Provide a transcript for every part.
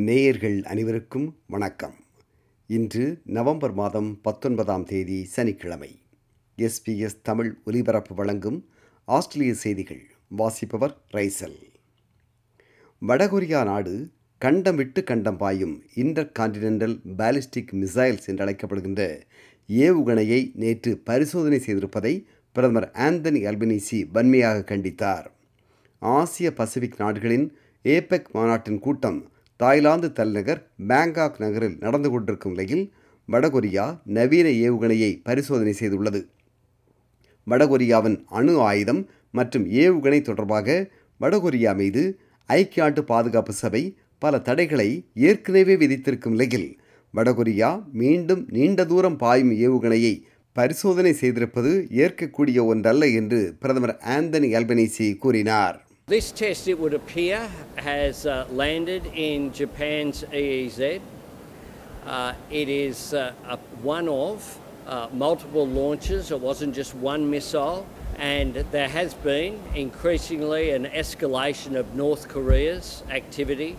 நேயர்கள் அனைவருக்கும் வணக்கம். இன்று நவம்பர் மாதம் பத்தொன்பதாம் தேதி சனிக்கிழமை. எஸ்பிஎஸ் தமிழ் ஒலிபரப்பு வழங்கும் ஆஸ்திரேலிய செய்திகள். வாசிப்பவர் ரைசல். வடகொரியா நாடு கண்டம் விட்டு கண்டம் பாயும் இன்டர் கான்டினென்டல் பாலிஸ்டிக் மிசைல்ஸ் என்று அழைக்கப்படுகின்ற ஏவுகணையை நேற்று பரிசோதனை செய்திருப்பதை பிரதமர் ஆந்தனி அல்பினிசி வன்மையாக கண்டித்தார். ஆசிய பசிபிக் நாடுகளின் ஏபெக் மாநாட்டின் கூட்டம் தாய்லாந்து தலைநகர் பேங்காக் நகரில் நடந்து கொண்டிருக்கும் நிலையில் வடகொரியா நவீன ஏவுகணையை பரிசோதனை செய்துள்ளது. வடகொரியாவின் அணு ஆயுதம் மற்றும் ஏவுகணை தொடர்பாக வடகொரியா மீது ஐக்கிய நாட்டு பாதுகாப்பு சபை பல தடைகளை ஏற்கனவே விதித்திருக்கும் நிலையில் வடகொரியா மீண்டும் நீண்ட தூரம் பாயும் ஏவுகணையை பரிசோதனை செய்திருப்பது ஏற்கக்கூடிய ஒன்றல்ல என்று பிரதமர் ஆந்தனி அல்பனீசி கூறினார். This test, it would appear, has uh, landed in Japan's EEZ. Uh, it is uh, a, one of uh, multiple launches. It wasn't just one missile. And there has been increasingly an escalation of North Korea's activity,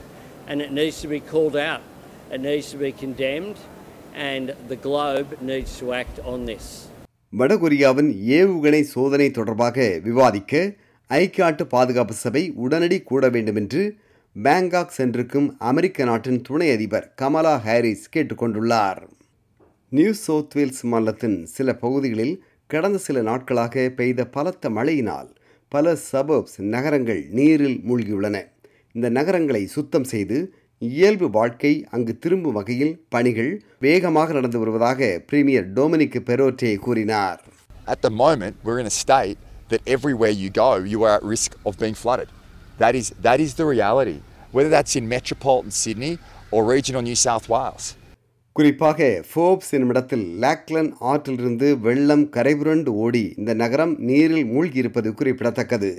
and it needs to be called out. It needs to be condemned, and the globe needs to act on this. வடகொரியாவின் ஏவுகணை சோதனை தொடர்பாக விவாதிக்க ஐக்கிய நாட்டு பாதுகாப்பு சபை உடனடி கூட வேண்டும் என்று பேங்காக் சென்றிருக்கும் அமெரிக்க நாட்டின் துணை அதிபர் கமலா ஹாரிஸ் கேட்டுக்கொண்டுள்ளார். நியூ சவுத் வேல்ஸ் மாநிலத்தின் சில பகுதிகளில் கடந்த சில நாட்களாக பெய்த பலத்த மழையினால் பல சபர்ப்ஸ் நகரங்கள் நீரில் மூழ்கியுள்ளன. இந்த நகரங்களை சுத்தம் செய்து இயல்பு வாழ்க்கை அங்கு திரும்பும் வகையில் பணிகள் வேகமாக நடந்து வருவதாக பிரீமியர் டொமினிக் பெரோட்டே கூறினார். At the moment, we're in a state that everywhere you go, you are at risk of being flooded. That is, that is the reality, whether that's in metropolitan Sydney or regional New South Wales. குறிப்பாக ஃபோப்ஸ் என்னுமிடத்தில் லாக்லன் ஆற்றிலிருந்து வெள்ளம் கரைபுரண்டு ஓடி இந்த நகரம் நீரில் மூழ்கியிருப்பது குறிப்பிடத்தக்கது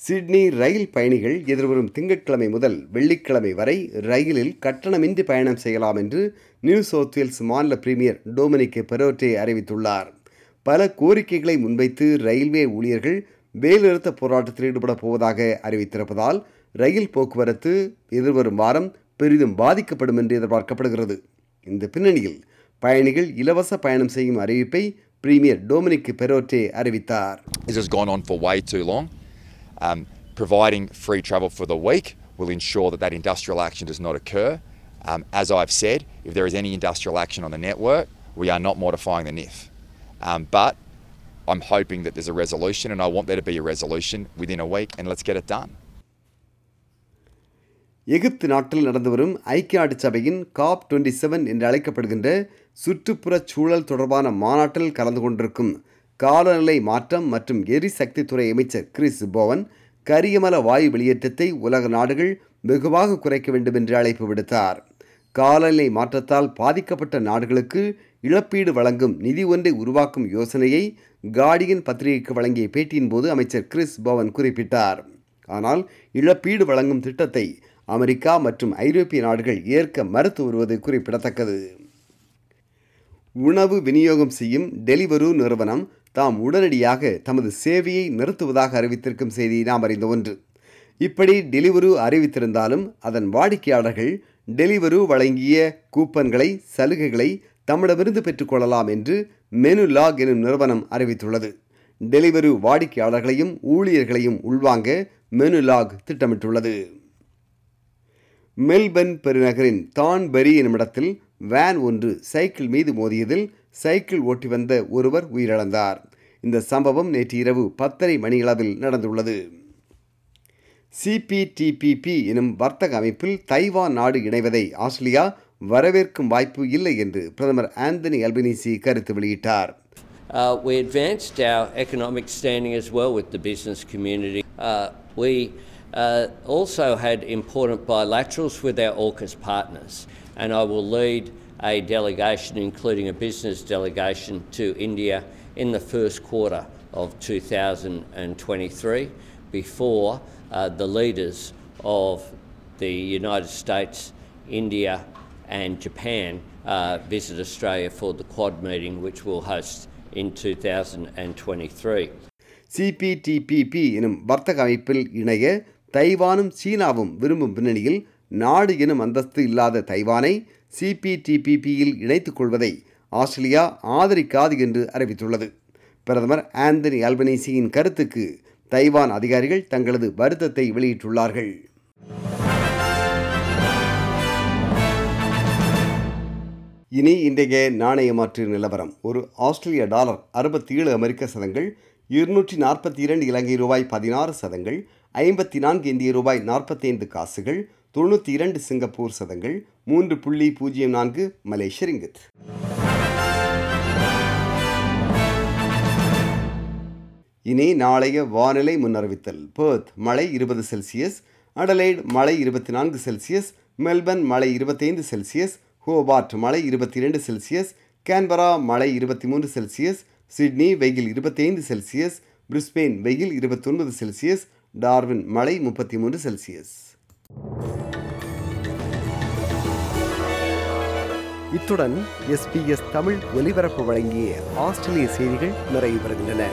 Sydney ரயில் பயணிகள் எதிர்வரும் திங்கட்கிழமை முதல் வெள்ளிக்கிழமை வரை ரயிலில் கட்டணமின்றி பயணம் செய்யலாம் என்று நியூ சவுத் வேல்ஸ் மாநில பிரீமியர் டோமினிக் பெரோட்டே அறிவித்துள்ளார் பல கோரிக்கைகளை முன்வைத்து ரயில்வே ஊழியர்கள் வேலிறுத்த போராட்டத்தில் ஈடுபட போவதாக அறிவித்திருப்பதால் ரயில் போக்குவரத்து எதிர்வரும் வாரம் பெரிதும் பாதிக்கப்படும் என்று எதிர்பார்க்கப்படுகிறது இந்த பின்னணியில் பயணிகள் இலவச பயணம் செய்யும் அறிவிப்பை பிரீமியர் டொமினிக் பெரோட்டே அறிவித்தார் This has gone on for way too long. Um, providing free travel for the week will ensure that that industrial action does not occur. Um, as I've said, if there is any industrial action on the network, we are not modifying the NIF. Um, but I'm hoping that there's a resolution, and I want there to be a resolution within a week, and let's get it done. எகிப்து நாட்டில் நடந்து வரும் ஐக்கிய நாடு சபையின் COP twenty seven என்று அழைக்கப்படுகின்ற சுற்றுப்புறச் சூழல் தொடர்பான மாநாட்டில் கலந்து கொண்டிருக்கும் காலநிலை மாற்றம் மற்றும் எரிசக்தி துறை அமைச்சர் கிறிஸ் போவன் கரியமல வாயு வெளியேற்றத்தை உலக நாடுகள் வெகுவாக குறைக்க வேண்டும் என்று அழைப்பு விடுத்தார் காலநிலை மாற்றத்தால் பாதிக்கப்பட்ட நாடுகளுக்கு இழப்பீடு வழங்கும் நிதி ஒன்றை உருவாக்கும் யோசனையை கார்டியன் பத்திரிகைக்கு வழங்கிய பேட்டியின் போது அமைச்சர் கிறிஸ் பவன் குறிப்பிட்டார். ஆனால் இழப்பீடு வழங்கும் திட்டத்தை அமெரிக்கா மற்றும் ஐரோப்பிய நாடுகள் ஏற்க மறுத்து வருவது குறிப்பிடத்தக்கது. உணவு விநியோகம் செய்யும் டெலிவரு நிறுவனம் தாம் உடனடியாக தமது சேவையை நிறுத்துவதாக அறிவித்திருக்கும் செய்தி நாம் அறிந்த ஒன்று. இப்படி டெலிவரு அறிவித்திருந்தாலும் அதன் வாடிக்கையாளர்கள் டெலிவரு வழங்கிய கூப்பன்களை சலுகைகளை தம்மிடமிருந்து பெற்றுக்கொள்ளலாம் என்று மெனு லாக் எனும் நிறுவனம் அறிவித்துள்ளது. டெலிவரி வாடிக்கையாளர்களையும் ஊழியர்களையும் உள்வாங்க மெனு லாக் திட்டமிட்டுள்ளது. மெல்பர்ன் பெருநகரின் தான்பெரி என்னுமிடத்தில் வேன் ஒன்று சைக்கிள் மீது மோதியதில் சைக்கிள் ஓட்டி வந்த ஒருவர் உயிரிழந்தார். இந்த சம்பவம் நேற்று இரவு பத்தரை மணியளவில் நடந்துள்ளது. சிபிடிபிபி எனும் வர்த்தக அமைப்பில் தைவான் நாடு இணைவதை ஆஸ்திரேலியா வரவேற்கும் வாய்ப்பு இல்லை என்று பிரதமர் ஆந்தனி அல்பனீசி கருத்து வெளியிட்டார் Uh, we advanced our economic standing as well with the business community. Uh, we uh, also had important bilaterals with our AUKUS partners, and I will lead a delegation, including a business delegation, to India in the first quarter of 2023 before uh, the leaders of the United States, India, and Japan uh, visit Australia for the Quad meeting, which we'll host in 2023. சிபிடிபிபி எனும் வர்த்தக அமைப்பில் இணைய தைவானும் சீனாவும் விரும்பும் பின்னணியில் நாடு எனும் அந்தஸ்து இல்லாத தைவானை சிபிடிபிபியில் இணைத்துக் கொள்வதை ஆஸ்திரேலியா ஆதரிக்காது என்று அறிவித்துள்ளது பிரதமர் ஆந்தனி அல்பனீசியின் கருத்துக்கு தைவான் அதிகாரிகள் தங்களது வருத்தத்தை வெளியிட்டுள்ளார்கள் இனி இன்றைய நாணய மாற்று நிலவரம். ஒரு ஆஸ்திரேலிய டாலர் அறுபத்தி ஏழு அமெரிக்க சதங்கள் இருநூற்றி நாற்பத்தி இரண்டு இலங்கை ரூபாய் பதினாறு சதங்கள் ஐம்பத்தி நான்கு இந்திய ரூபாய் நாற்பத்தைந்து காசுகள் தொண்ணூற்றி இரண்டு சிங்கப்பூர் சதங்கள் மூன்று புள்ளி பூஜ்ஜியம் நான்கு மலேசிய ரிங்கித். இனி நாளைய வானிலை முன்னறிவித்தல். பேர்த் மழை இருபது செல்சியஸ் அடலைட் மழை இருபத்தி நான்கு செல்சியஸ் மெல்பர்ன் மழை இருபத்தைந்து செல்சியஸ் ஹோபார்ட் மழை இருபத்தி இரண்டு செல்சியஸ் கேன்பரா மழை இருபத்தி மூன்று செல்சியஸ் சிட்னி வெயில் இருபத்தைந்து செல்சியஸ் பிரிஸ்பெயின் வெயில் இருபத்தொன்பது செல்சியஸ் டார்வின் மழை முப்பத்தி மூன்று செல்சியஸ். இத்துடன் எஸ்பிஎஸ் தமிழ் ஒலிபரப்பு வழங்கிய ஆஸ்திரேலிய செய்திகள் நிறைவு பெறுகின்றன